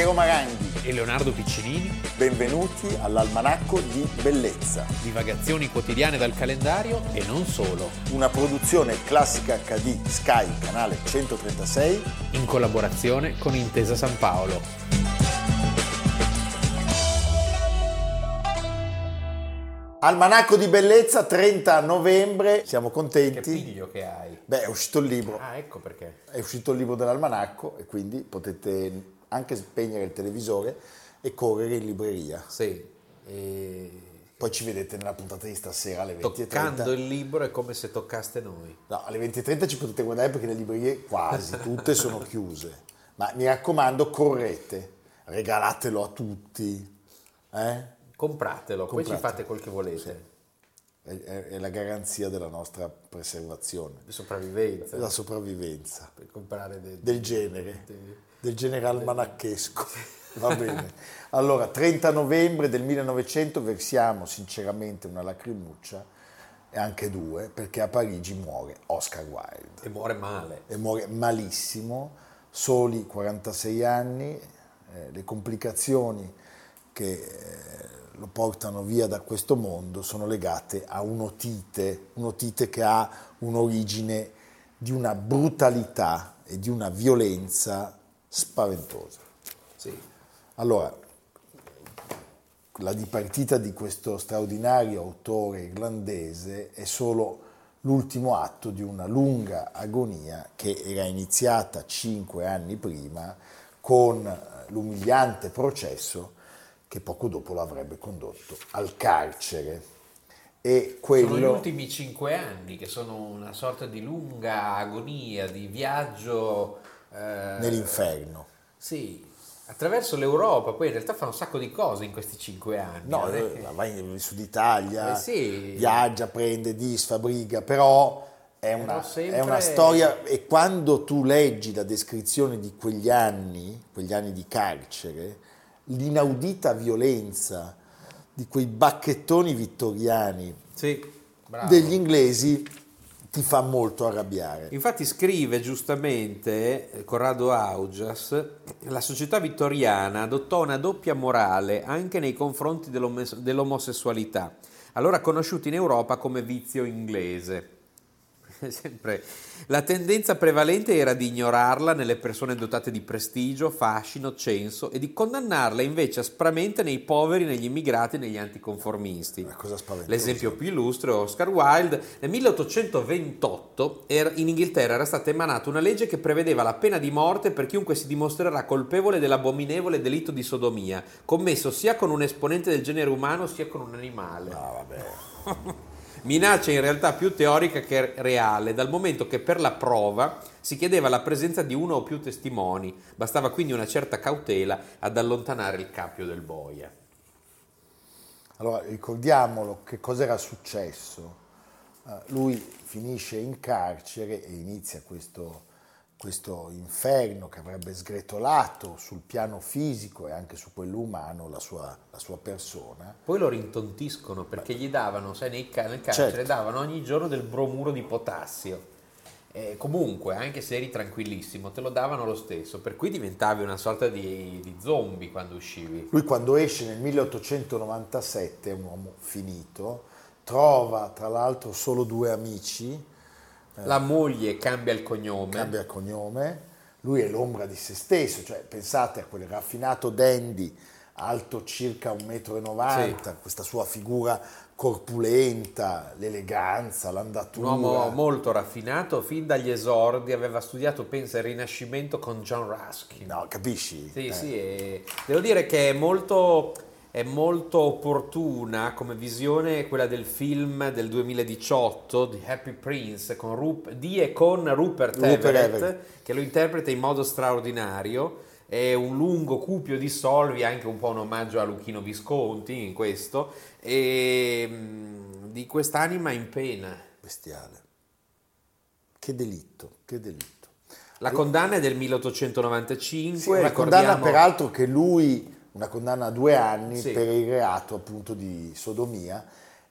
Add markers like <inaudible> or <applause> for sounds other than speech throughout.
Piero Maranghi e Leonardo Piccinini. Benvenuti all'Almanacco di Bellezza. Divagazioni quotidiane dal calendario e non solo. Una produzione classica HD Sky, canale 136. In collaborazione con Intesa San Paolo. Almanacco di Bellezza, 30 novembre, siamo contenti. Che figlio che hai? Beh, è uscito il libro. Ah, ecco perché. È uscito il libro dell'Almanacco e quindi potete anche spegnere il televisore e correre in libreria. Sì. E... Poi ci vedete nella puntata di stasera alle 20.30. Toccando il libro è come se toccaste noi. No, alle 20.30 ci potete guardare perché le librerie quasi <laughs> tutte sono chiuse. Ma mi raccomando, correte, regalatelo a tutti. Eh? Compratelo, poi ci fate quel che volete. Sì. È, è, la garanzia della nostra preservazione. Di sopravvivenza. La sopravvivenza. Per comprare de, del genere, de, del genere almanacchesco. <laughs> Va bene. Allora, 30 novembre del 1900 versiamo sinceramente una lacrimuccia e anche due, perché a Parigi muore Oscar Wilde. E muore male. E muore malissimo, soli 46 anni, eh, le complicazioni che eh, lo portano via da questo mondo sono legate a un'otite, un'otite che ha un'origine di una brutalità e di una violenza spaventosa. Sì. Allora, la dipartita di questo straordinario autore irlandese è solo l'ultimo atto di una lunga agonia che era iniziata cinque anni prima con l'umiliante processo che poco dopo lo avrebbe condotto al carcere. E quello... Sono gli ultimi cinque anni che sono una sorta di lunga agonia, di viaggio... Eh, Nell'inferno. Sì, attraverso l'Europa, poi in realtà fa un sacco di cose in questi cinque anni. No, eh. va in Sud Italia, eh sì. viaggia, prende, disfa, briga, però è una, sempre... è una, storia e quando tu leggi la descrizione di quegli anni, quegli anni di carcere, l'inaudita violenza di quei bacchettoni vittoriani sì, degli inglesi ti fa molto arrabbiare. Infatti scrive giustamente eh, Corrado Augias, la società vittoriana adottò una doppia morale anche nei confronti dell'omosessualità, allora conosciuta in Europa come vizio inglese. <laughs> sempre la tendenza prevalente era di ignorarla nelle persone dotate di prestigio, fascino, censo e di condannarla invece aspramente nei poveri, negli immigrati e negli anticonformisti. L'esempio più illustre è Oscar Wilde. Nel 1828 in Inghilterra era stata emanata una legge che prevedeva la pena di morte per chiunque si dimostrerà colpevole dell'abominevole delitto di sodomia, commesso sia con un esponente del genere umano sia con un animale. No, vabbè. <laughs> minaccia in realtà più teorica che reale, dal momento che per la prova si chiedeva la presenza di uno o più testimoni, bastava quindi una certa cautela ad allontanare il cappio del boia. Allora ricordiamolo che cosa era successo. Uh, lui finisce in carcere e inizia questo questo inferno che avrebbe sgretolato sul piano fisico e anche su quello umano la sua, la sua persona. Poi lo rintontiscono perché gli davano, sai, nel carcere certo. davano ogni giorno del bromuro di potassio. E comunque, anche se eri tranquillissimo, te lo davano lo stesso, per cui diventavi una sorta di, di zombie quando uscivi. Lui quando esce nel 1897 è un uomo finito, trova tra l'altro solo due amici, la moglie cambia il cognome. Cambia il cognome, lui è l'ombra di se stesso, cioè pensate a quel raffinato dandy alto circa 1,90 m, sì. questa sua figura corpulenta, l'eleganza, l'andatura. Un uomo molto raffinato, fin dagli esordi, aveva studiato, pensa, il Rinascimento con John Ruskin. No, capisci? Sì, eh. sì, devo dire che è molto è molto opportuna come visione quella del film del 2018 di Happy Prince con Rup- di e con Rupert, Rupert Everett, Everett, che lo interpreta in modo straordinario. È un lungo cupio di solvi, anche un po' un omaggio a Luchino Visconti in questo, e mm, di quest'anima in pena. Bestiale. Che delitto, che delitto. La condanna è del 1895. Sì, una condanna peraltro che lui una condanna a due anni sì. per il reato appunto di sodomia.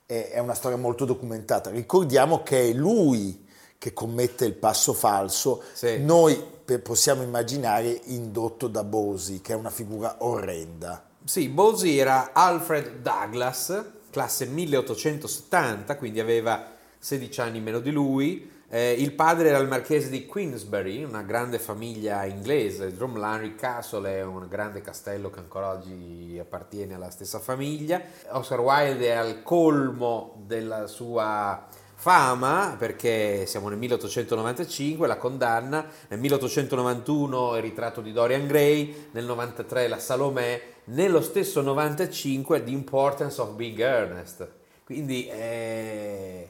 È una storia molto documentata. Ricordiamo che è lui che commette il passo falso, Sì. noi possiamo immaginare indotto da Bosi, che è una figura orrenda. Sì, Bosi era Alfred Douglas, classe 1870, quindi aveva 16 anni meno di lui. Eh, il padre era il marchese di Queensberry, una grande famiglia inglese. Il Drumlanrig Castle è un grande castello che ancora oggi appartiene alla stessa famiglia. Oscar Wilde è al colmo della sua fama perché siamo nel 1895, la condanna, nel 1891 il ritratto di Dorian Gray, nel 93 la Salomè, nello stesso 95 The Importance of Being Earnest. Quindi è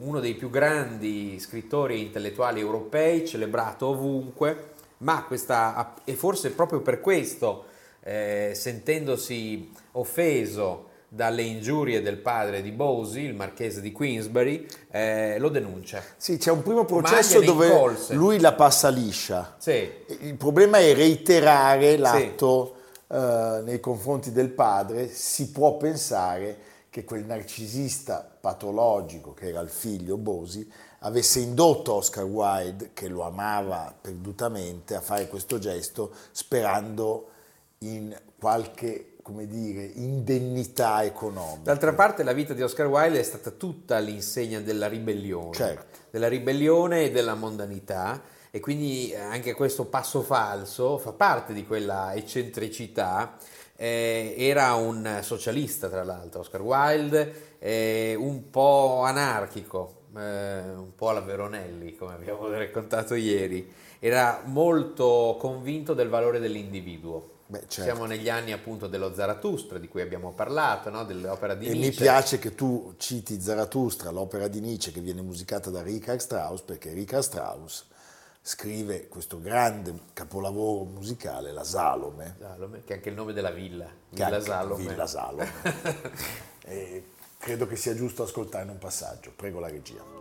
uno dei più grandi scrittori e intellettuali europei, celebrato ovunque, ma questa, e forse proprio per questo, eh, sentendosi offeso dalle ingiurie del padre di Bosie, il marchese di Queensberry, eh, lo denuncia. Sì, c'è un primo processo dove colse. lui la passa liscia. Sì, Il problema è reiterare l'atto eh, nei confronti del padre. Si può pensare che quel narcisista patologico che era il figlio Bosi avesse indotto Oscar Wilde, che lo amava perdutamente, a fare questo gesto sperando in qualche come dire, indennità economica. D'altra parte la vita di Oscar Wilde è stata tutta all'insegna della ribellione, Certo. della ribellione e della mondanità e quindi anche questo passo falso fa parte di quella eccentricità. Eh, era un socialista tra l'altro, Oscar Wilde, eh, un po' anarchico, eh, un po' alla Veronelli come abbiamo raccontato ieri, era molto convinto del valore dell'individuo. Beh, certo. Siamo negli anni appunto dello Zarathustra di cui abbiamo parlato, no? dell'opera di E Nietzsche. mi piace che tu citi Zarathustra, l'opera di Nietzsche che viene musicata da Richard Strauss, perché Richard Strauss scrive questo grande capolavoro musicale, la Salome, Salome, che è anche il nome della villa, Villa Salome. Villa Salome. <laughs> Credo che sia giusto ascoltarne un passaggio. Prego la regia.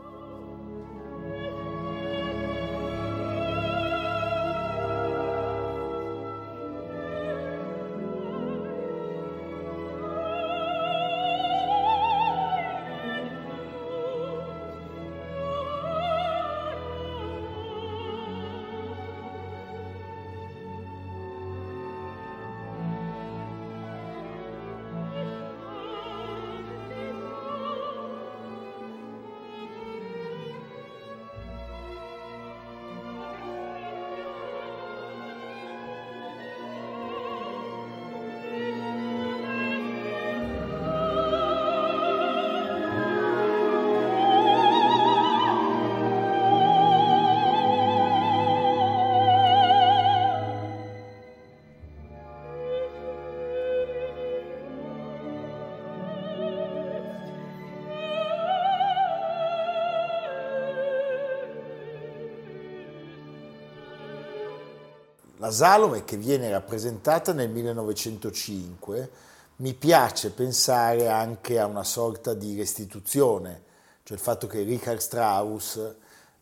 Salome che viene rappresentata nel 1905, mi piace pensare anche a una sorta di restituzione, cioè il fatto che Richard Strauss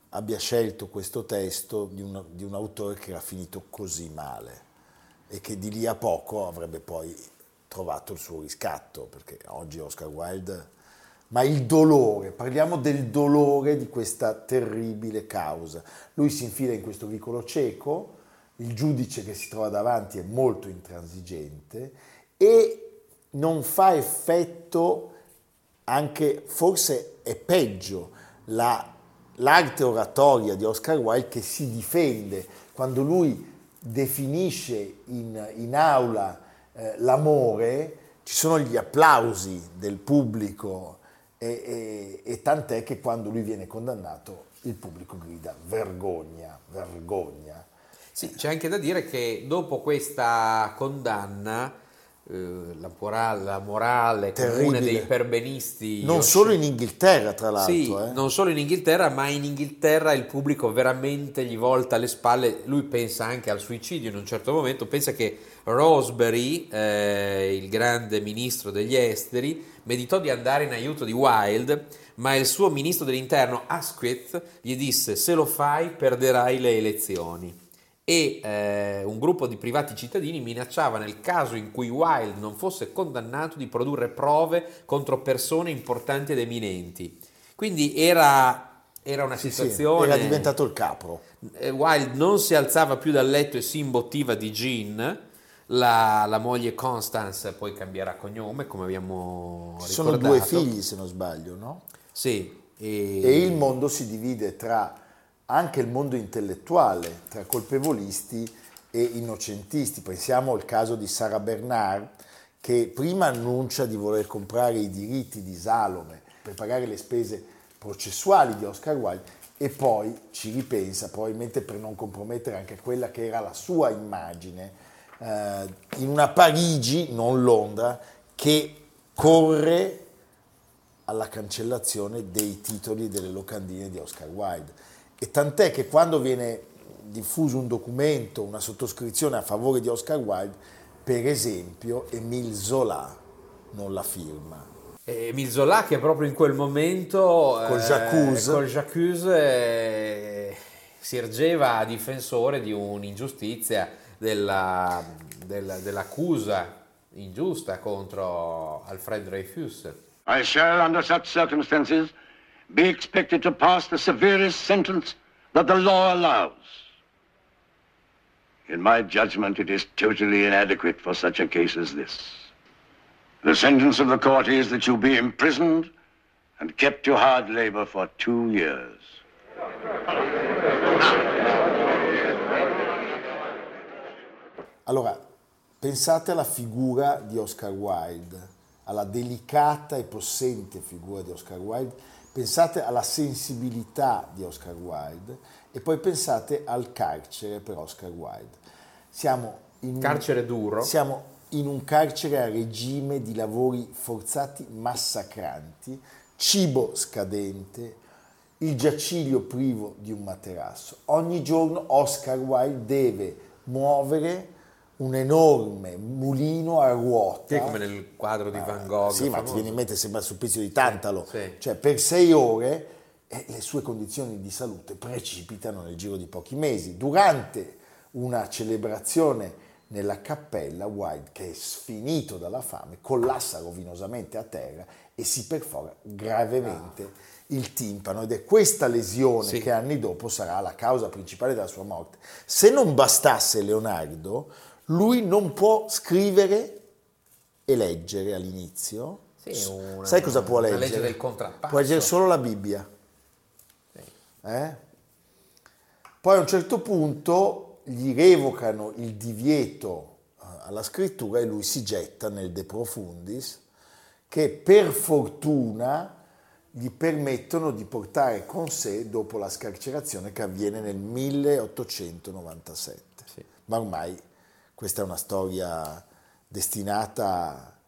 abbia scelto questo testo di un, di un autore che era finito così male e che di lì a poco avrebbe poi trovato il suo riscatto, perché oggi Oscar Wilde... Ma il dolore, parliamo del dolore di questa terribile causa. Lui si infila in questo vicolo cieco, il giudice che si trova davanti è molto intransigente e non fa effetto anche, forse è peggio, la, l'arte oratoria di Oscar Wilde che si difende quando lui definisce in, in aula eh, l'amore, ci sono gli applausi del pubblico e, e, e tant'è che quando lui viene condannato il pubblico grida vergogna, vergogna. Sì, c'è anche da dire che dopo questa condanna, eh, la, morale, la morale comune dei perbenisti... Non osci- solo in Inghilterra, tra l'altro. Sì, eh. non solo in Inghilterra, ma in Inghilterra il pubblico veramente gli volta le spalle. Lui pensa anche al suicidio in un certo momento. Pensa che Rosebery, eh, il grande ministro degli esteri, meditò di andare in aiuto di Wilde, ma il suo ministro dell'interno, Asquith, gli disse: Se lo fai, perderai le elezioni. E eh, un gruppo di privati cittadini minacciava, nel caso in cui Wilde non fosse condannato, di produrre prove contro persone importanti ed eminenti. Quindi era, era una Sì, sì, situazione... era diventato il capro. Eh, Wilde non si alzava più dal letto e si imbottiva di gin. La, la moglie Constance poi cambierà cognome, come abbiamo Ci sono ricordato. due figli, se non sbaglio, no? Sì, e, E il mondo si divide tra anche il mondo intellettuale, tra colpevolisti e innocentisti. Pensiamo al caso di Sara Bernard, che prima annuncia di voler comprare i diritti di Salome per pagare le spese processuali di Oscar Wilde e poi ci ripensa, probabilmente per non compromettere anche quella che era la sua immagine, eh, in una Parigi, non Londra, che corre alla cancellazione dei titoli delle locandine di Oscar Wilde. E tant'è che quando viene diffuso un documento, una sottoscrizione a favore di Oscar Wilde, per esempio Émile Zola non la firma. Emile Zola che proprio in quel momento Col eh, J'accuse. col J'accuse, eh, si ergeva a difensore di un'ingiustizia della- del- dell'accusa ingiusta contro Alfred Dreyfus. I shall, under such circumstances, be expected to pass the severest sentence that the law allows. In my judgment, it is totally inadequate for such a case as this. The sentence of the court is that you be imprisoned and kept to hard labor for two years. Allora, pensate alla figura di Oscar Wilde, alla delicata e possente figura di Oscar Wilde, pensate alla sensibilità di Oscar Wilde e poi pensate al carcere per Oscar Wilde. Siamo in un- Carcere duro. Siamo in un carcere a regime di lavori forzati massacranti, cibo scadente, il giaciglio privo di un materasso. Ogni giorno Oscar Wilde deve muovere un enorme mulino a ruota. Che come nel quadro di Van Gogh. Sì, ma ti viene in mente, sembra il supplizio di Tantalo. Sì. Cioè, per sei ore e le sue condizioni di salute precipitano nel giro di pochi mesi. Durante una celebrazione nella cappella, Wilde, che è sfinito dalla fame, collassa rovinosamente a terra e si perfora gravemente il timpano ed è questa lesione Sì. che anni dopo sarà la causa principale della sua morte. Se non bastasse Leonardo, lui non può scrivere e leggere all'inizio. Sì, una- Sai cosa può leggere? legge del contrappasso. Può leggere solo la Bibbia. Sì. Eh? Poi a un certo punto gli revocano il divieto eh, alla scrittura e lui si getta nel De Profundis, che per fortuna gli permettono di portare con sé dopo la scarcerazione che avviene nel 1897. Sì. Ma ormai questa è una storia destinata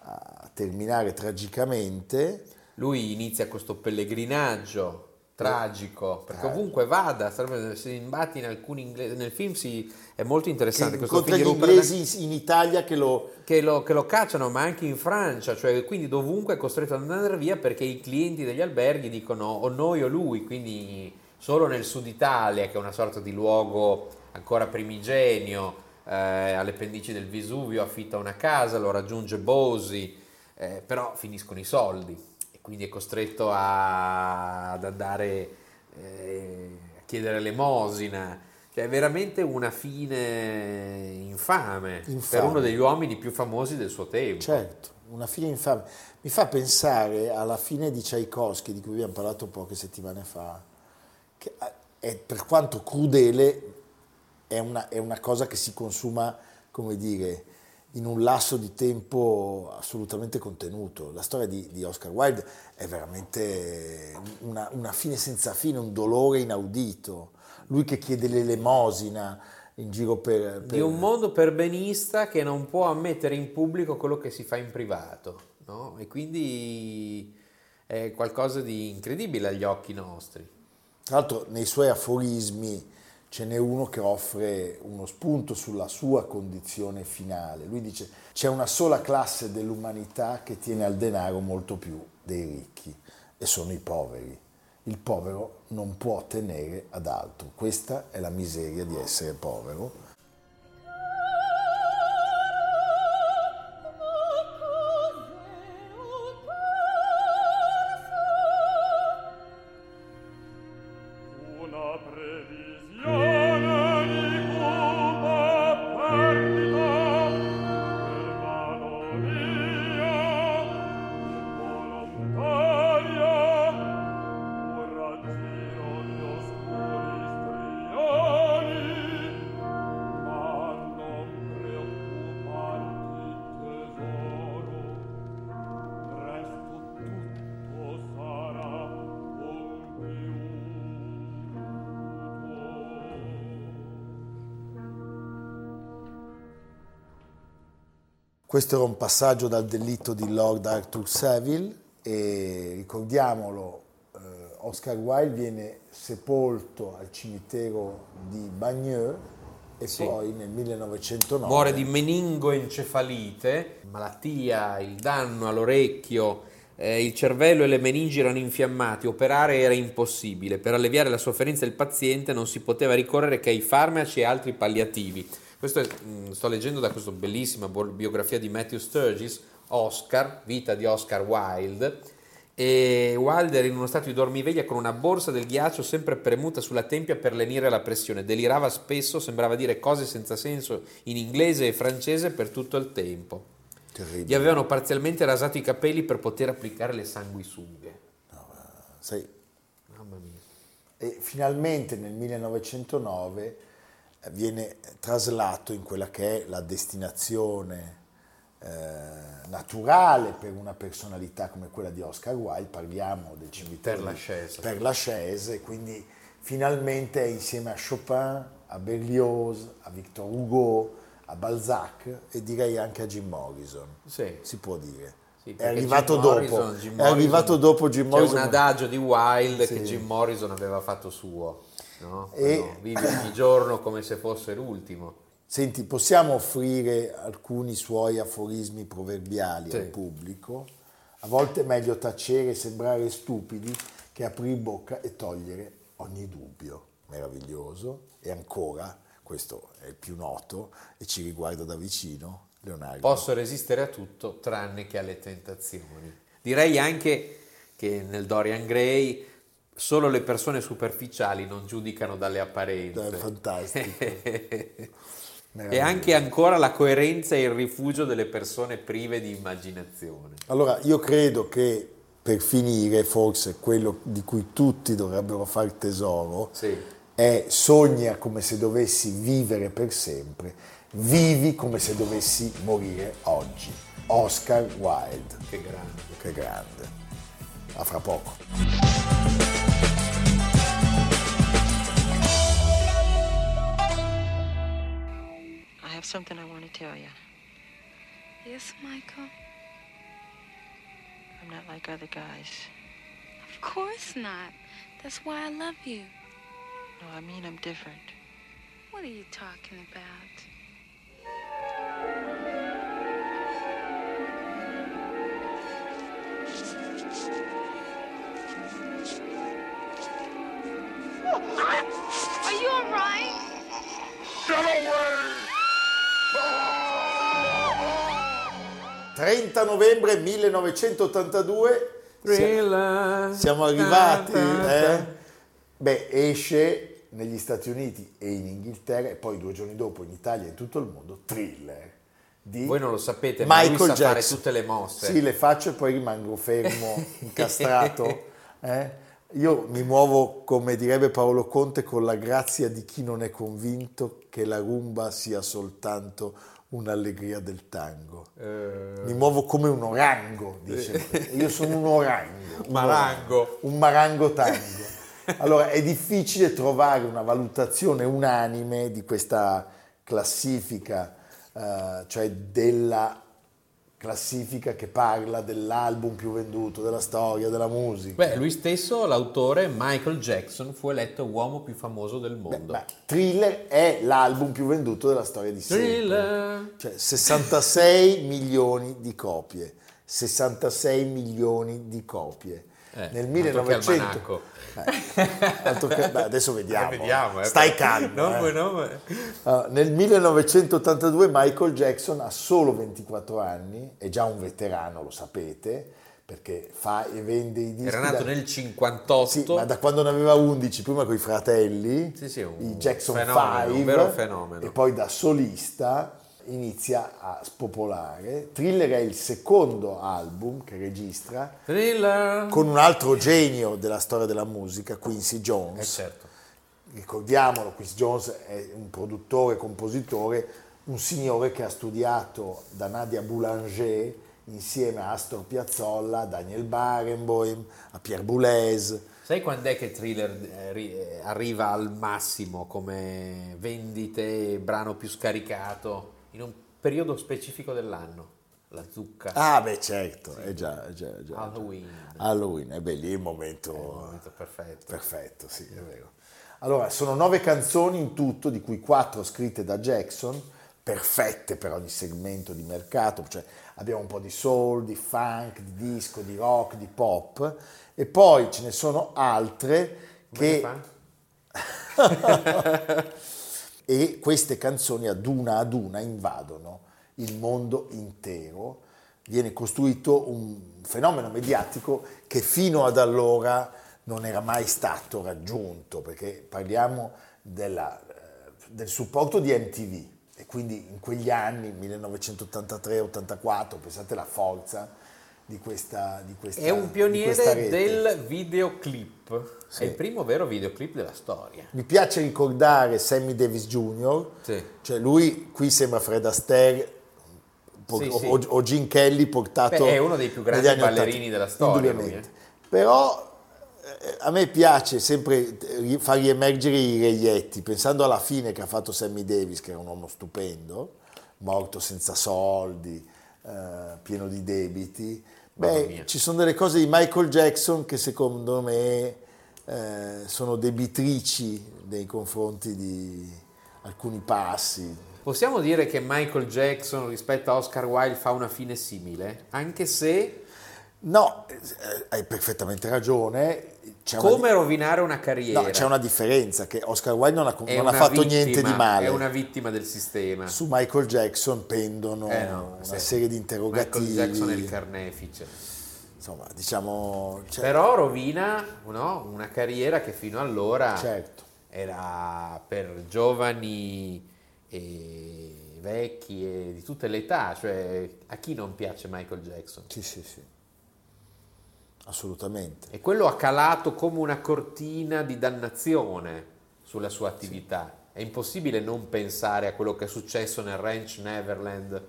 a terminare tragicamente. Lui inizia questo pellegrinaggio tragico, perché Eh. ovunque vada, si imbatti in alcuni inglesi, nel film si, è molto che interessante questo incontra film gli inglesi in Italia che lo, che lo, che lo cacciano, ma anche in Francia, cioè quindi dovunque è costretto ad andare via perché i clienti degli alberghi dicono o noi o lui, quindi solo nel sud Italia, che è una sorta di luogo ancora primigenio, eh, alle pendici del Vesuvio, affitta una casa, lo raggiunge Bosi, eh, però finiscono i soldi e quindi è costretto a- ad andare eh, a chiedere l'emosina. Cioè, è veramente una fine infame, per Infame. uno degli uomini più famosi del suo tempo. Certo, una fine infame. Mi fa pensare alla fine di Tchaikovsky, di cui abbiamo parlato poche settimane fa, che è, per quanto crudele, è una, è una cosa che si consuma, come dire, in un lasso di tempo assolutamente contenuto. La storia di, di Oscar Wilde è veramente una, una fine senza fine, un dolore inaudito. Lui che chiede l'elemosina in giro per... Di per- un mondo perbenista che non può ammettere in pubblico quello che si fa in privato, no? E quindi è qualcosa di incredibile agli occhi nostri. Tra l'altro nei suoi aforismi ce n'è uno che offre uno spunto sulla sua condizione finale. Lui dice c'è una sola classe dell'umanità che tiene al denaro molto più dei ricchi e sono i poveri. Il povero non può tenere ad altro. Questa è la miseria di essere povero. Questo era un passaggio dal delitto di Lord Arthur Saville e ricordiamolo, eh, Oscar Wilde viene sepolto al cimitero di Bagneux e sì. poi nel 1909 muore di meningoencefalite, malattia, il danno all'orecchio, eh, il cervello e le meningi erano infiammati, operare era impossibile, per alleviare la sofferenza del paziente non si poteva ricorrere che ai farmaci e altri palliativi. Questo è, mm, sto leggendo da questa bellissima biografia di Matthew Sturgis, Oscar, vita di Oscar Wilde. E Wilde era in uno stato di dormiveglia con una borsa del ghiaccio sempre premuta sulla tempia per lenire la pressione. Delirava spesso, sembrava dire cose senza senso in inglese e francese per tutto il tempo. Terribile. Gli avevano parzialmente rasato i capelli per poter applicare le sanguisughe. No, sai. Mamma mia. E finalmente nel 1909 viene traslato in quella che è la destinazione eh, naturale per una personalità come quella di Oscar Wilde, parliamo del cimitero per la Chaise, per la Chaise quindi finalmente è insieme a Chopin, a Berlioz, a Victor Hugo, a Balzac e direi anche a Jim Morrison, sì. si può dire. Sì, è, arrivato Morrison, dopo, è arrivato dopo Jim Morrison. C'è un adagio di Wilde sì. che Jim Morrison aveva fatto suo. No? E... No, vivi <coughs> ogni giorno come se fosse l'ultimo. Senti, possiamo offrire alcuni suoi aforismi proverbiali sì. al pubblico? A volte è meglio tacere e sembrare stupidi che aprire bocca e togliere ogni dubbio. Meraviglioso. E ancora, questo è il più noto e ci riguarda da vicino, Leonardo. Posso resistere a tutto tranne che alle tentazioni. Direi anche che nel Dorian Gray solo le persone superficiali non giudicano dalle apparenze. È fantastico. <laughs> e anche ancora la coerenza e il rifugio delle persone prive di immaginazione. Allora, io credo che per finire, forse quello di cui tutti dovrebbero fare tesoro sì. È sogna come se dovessi vivere per sempre, vivi come se dovessi morire oggi. Oscar Wilde. Che grande. Che grande. A fra poco. have something I want to tell you. Yes, Michael? I'm not like other guys. Of course not. That's why I love you. No, I mean I'm different. What are you talking about? Are you all right? Get away! 30 novembre 1982 Thriller. siamo arrivati eh? Beh esce negli Stati Uniti e in Inghilterra e poi due giorni dopo in Italia e in tutto il mondo Thriller di voi non lo sapete ma Michael lui sa Jackson. fare tutte le mosse sì le faccio e poi rimango fermo <laughs> incastrato eh? Io mi muovo, come direbbe Paolo Conte, con la grazia di chi non è convinto che la rumba sia soltanto un'allegria del tango. Eh... Mi muovo come un orango, dice. Io sono un orango. <laughs> Un marango. Un marango tango. Allora, è difficile trovare una valutazione unanime di questa classifica, eh, cioè della classifica che parla dell'album più venduto, della storia, della musica. Beh, lui stesso, l'autore Michael Jackson, fu eletto uomo più famoso del mondo. Beh, Thriller è l'album più venduto della storia di sempre. Cioè 66 milioni di copie. 66 milioni di copie. Eh, Nel 1900 eh, che, beh, adesso vediamo. Eh, vediamo eh, Stai calmo. No, no, uh, nel 1982 Michael Jackson ha solo 24 anni, è già un veterano, lo sapete, perché fa e vende i dischi. Era nato da- nel 58. Sì, ma da quando ne aveva 11, prima con i fratelli, Sì, sì, i Jackson fenomeno, 5, un vero fenomeno. e poi da solista inizia a spopolare. Thriller è il secondo album che registra Thriller. con un altro genio della storia della musica, Quincy Eh, Jones. certo. Ricordiamolo, Quincy Jones è un produttore, compositore, un signore che ha studiato da Nadia Boulanger insieme a Astor Piazzolla, Daniel Barenboim, a Pierre Boulez. Sai quando è che Thriller eh, eh, arriva al massimo come vendite, brano più scaricato in un periodo specifico dell'anno? La zucca. Ah, beh, certo, è già, è già, è già. Halloween. Halloween, è beh, lì è il momento, È il momento perfetto. perfetto, sì, è vero. Allora, sono nove canzoni in tutto, di cui quattro scritte da Jackson, perfette per ogni segmento di mercato, cioè abbiamo un po' di soul, di funk, di disco, di rock, di pop, e poi ce ne sono altre che... <laughs> <laughs> e queste canzoni ad una ad una invadono il mondo intero. Viene costruito un fenomeno mediatico che fino ad allora non era mai stato raggiunto, perché parliamo della, eh, del supporto di MTV e quindi in quegli anni, 1983-84, pensate alla forza di questa, di questa È un pioniere del videoclip. Sì. È il primo vero videoclip della storia. Mi piace ricordare Sammy Davis Jr., Sì. cioè lui qui sembra Fred Astaire po- Sì, o, o- Gene Kelly portato Beh, è uno dei più grandi ballerini 80, della storia, lui, Però eh, a me piace sempre far riemergere i reietti, pensando alla fine che ha fatto Sammy Davis, che era un uomo stupendo, morto senza soldi, eh, pieno di debiti. Beh, ci sono delle cose di Michael Jackson che secondo me eh, sono debitrici nei confronti di alcuni passi. Possiamo dire che Michael Jackson rispetto a Oscar Wilde fa una fine simile? Anche se No, eh, hai perfettamente ragione. C'è una- come rovinare una carriera? No, c'è una differenza, che Oscar Wilde non ha, non ha una fatto vittima, niente di male. È una vittima del sistema. Su Michael Jackson pendono Eh no, una serie di interrogativi. Michael Jackson è il carnefice. Insomma, diciamo... cioè, Però rovina no, una carriera che fino allora Certo. era per giovani e vecchi e di tutte le età, cioè a chi non piace Michael Jackson? Sì, sì, sì. Assolutamente. E quello ha calato come una cortina di dannazione sulla sua attività. È impossibile non pensare a quello che è successo nel Ranch Neverland,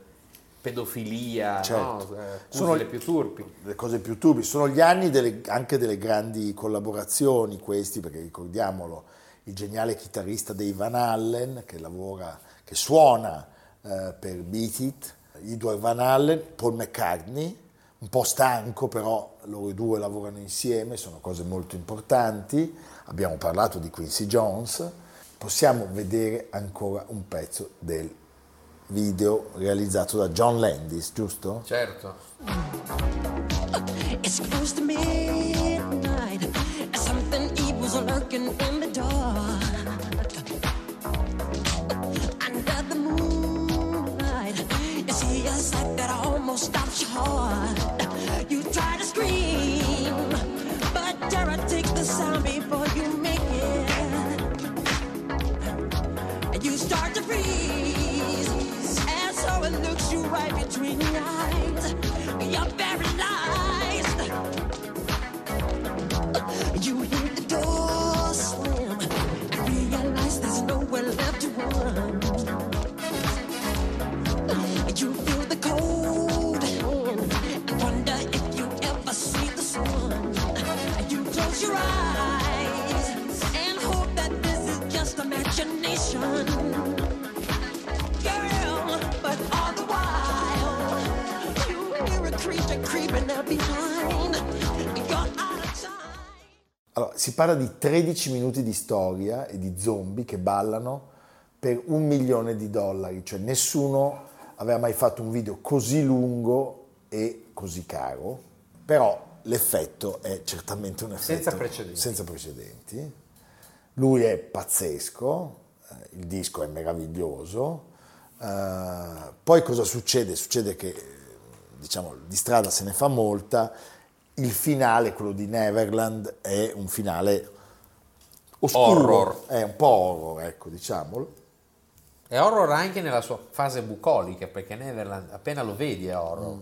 pedofilia, Certo. no? Eh, Sono- le più turpi. le cose più turbi. Sono gli anni delle- anche delle grandi collaborazioni questi, perché ricordiamolo, il geniale chitarrista dei Van Allen che lavora, che suona eh, per Beat It, Edward Van Allen, Paul McCartney, un po' stanco però loro due lavorano insieme, sono cose molto importanti. Abbiamo parlato di Quincy Jones. Possiamo vedere ancora un pezzo del video realizzato da John Landis, giusto? Certo. It's close to midnight. Something evil's lurking in the dark. Under the moonlight, you see a sight that almost stops your heart. Right between Allora, si parla di 13 minuti di storia e di zombie che ballano per un milione di dollari, cioè nessuno aveva mai fatto un video così lungo e così caro, però l'effetto è certamente un effetto Senza precedenti. senza precedenti. Lui è pazzesco, eh, il disco è meraviglioso. eh, poi cosa succede? Succede che diciamo, di strada se ne fa molta il finale, quello di Neverland, è un finale oscuro, Horror. è un po' horror, ecco, diciamolo. È horror anche nella sua fase bucolica, perché Neverland appena lo vedi è horror. Mm.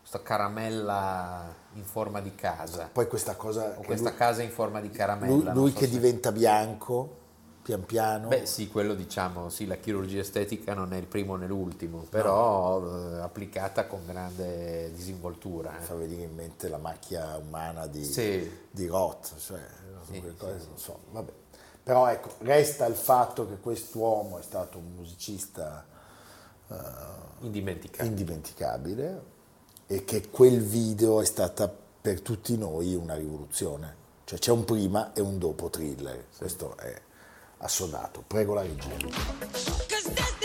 Questa caramella in forma di casa. Poi questa cosa... O questa lui, casa in forma di caramella. lui- lui so che se- diventa bianco, pian piano. Beh sì, quello diciamo, sì, la chirurgia estetica non è il primo né l'ultimo, però eh, applicata con grande disinvoltura. eh. fa venire in mente la macchia umana di, Sì. di Roth, cioè, Sì, cose, sì. non so, vabbè. Però ecco, resta il fatto che quest'uomo è stato un musicista Indimenticabile. indimenticabile e che quel video è stata per tutti noi una rivoluzione. Cioè c'è un prima e un dopo thriller, questo è assodato. Prego la regia.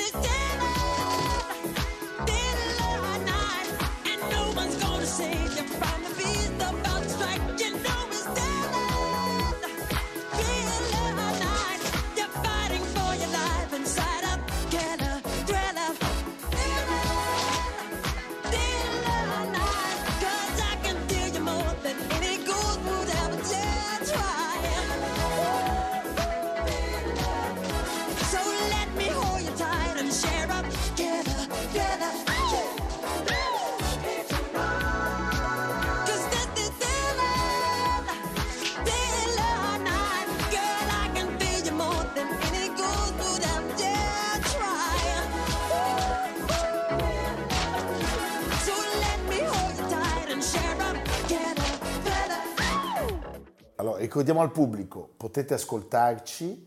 Ricordiamo al pubblico, potete ascoltarci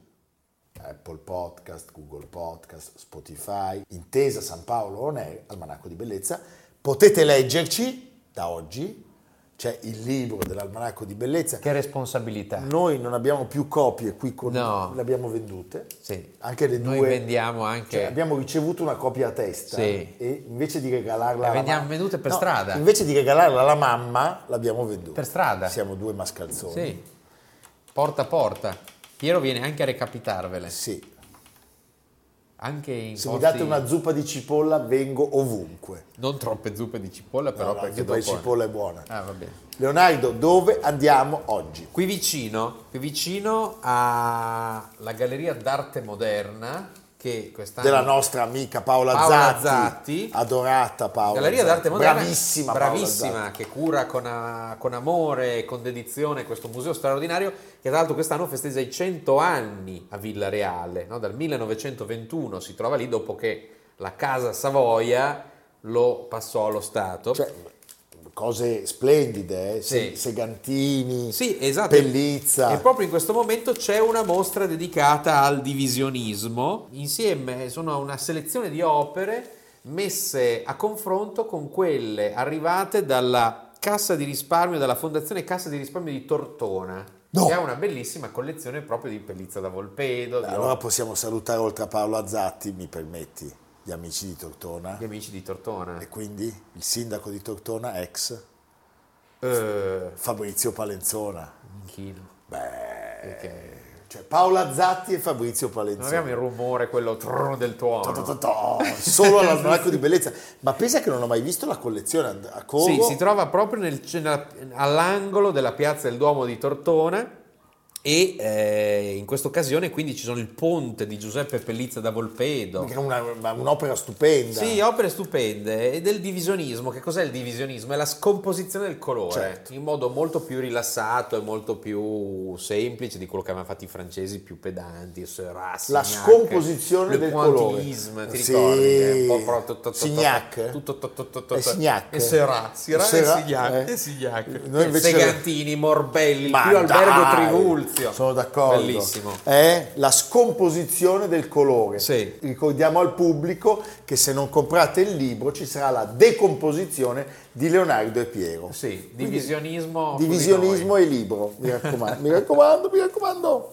Apple Podcast, Google Podcast, Spotify, Intesa San Paolo On Air, Almanacco di Bellezza. Potete leggerci da oggi, c'è il libro dell'Almanacco di Bellezza. Che responsabilità. Noi non abbiamo più copie qui con No. le abbiamo vendute. Sì. Anche le Noi due. vendiamo anche- Cioè, abbiamo ricevuto una copia a testa Sì. e invece di regalarla Le vendiamo mamma- vendute per No, strada. Invece di regalarla alla mamma, l'abbiamo venduta. Per strada. Siamo due mascalzoni. Sì. Porta a porta. Piero viene anche a recapitarvele. Sì. Anche in Se mi posti- date una zuppa di cipolla vengo ovunque. Non troppe zuppe di cipolla, però la perché zuppa di cipolla è buona. Ah, va bene. Leonardo, dove andiamo oggi? Qui vicino, qui vicino alla Galleria d'Arte Moderna. Della nostra amica Paola, Paola Zatti, Zatti. adorata Paola Galleria d'Arte Moderna, bravissima, bravissima che cura con, a- con amore e con dedizione questo museo straordinario che tra l'altro quest'anno festeggia i 100 anni a Villa Reale, no? dal 1921 si trova lì dopo che la Casa Savoia lo passò allo Stato. Cioè, cose splendide, eh? Sì. Segantini, Sì, esatto. Pellizza. E proprio in questo momento c'è una mostra dedicata al divisionismo. Insieme sono una selezione di opere messe a confronto con quelle arrivate dalla Cassa di risparmio, dalla Fondazione Cassa di risparmio di Tortona, No. che ha una bellissima collezione proprio di Pellizza da Volpedo, di Allora possiamo salutare oltre a Paola Zatti, mi permetti, gli amici di Tortona gli amici di Tortona. e quindi il sindaco di Tortona, ex Eh, Fabrizio Palenzona. Minchino. Beh, Perché cioè Paola Zatti e Fabrizio non abbiamo Palenzona. il rumore, quello trrr del tuono. To, to, to, Solo all'almanacco di bellezza. Ma pensa che non ho mai visto la collezione a- Como. Sì, si trova proprio nel- all'angolo della piazza del Duomo di Tortona e eh, in questa occasione quindi ci sono il ponte di Giuseppe Pellizza da Volpedo. Che è un'opera stupenda. Sì, opere stupende e del divisionismo. Che cos'è il divisionismo? È la scomposizione del colore Certo. in modo molto più rilassato e molto più semplice di quello che avevano fatto i francesi più pedanti. Seurat, La scomposizione del colore. ti Sì. ricordi? Che è un po' pro- to- to- to- Signac? tutto to- to- to- to- E Signac? e e Signac, e Segantini, Morbelli, più Albergo dai, Trivulzio. Sono d'accordo. Bellissimo. È la scomposizione del colore. Sì. Ricordiamo al pubblico che se non comprate il libro ci sarà la decomposizione di Leonardo e Piero. Sì, Quindi, divisionismo. su di divisionismo e libro. Mi raccomando, mi raccomando, mi raccomando.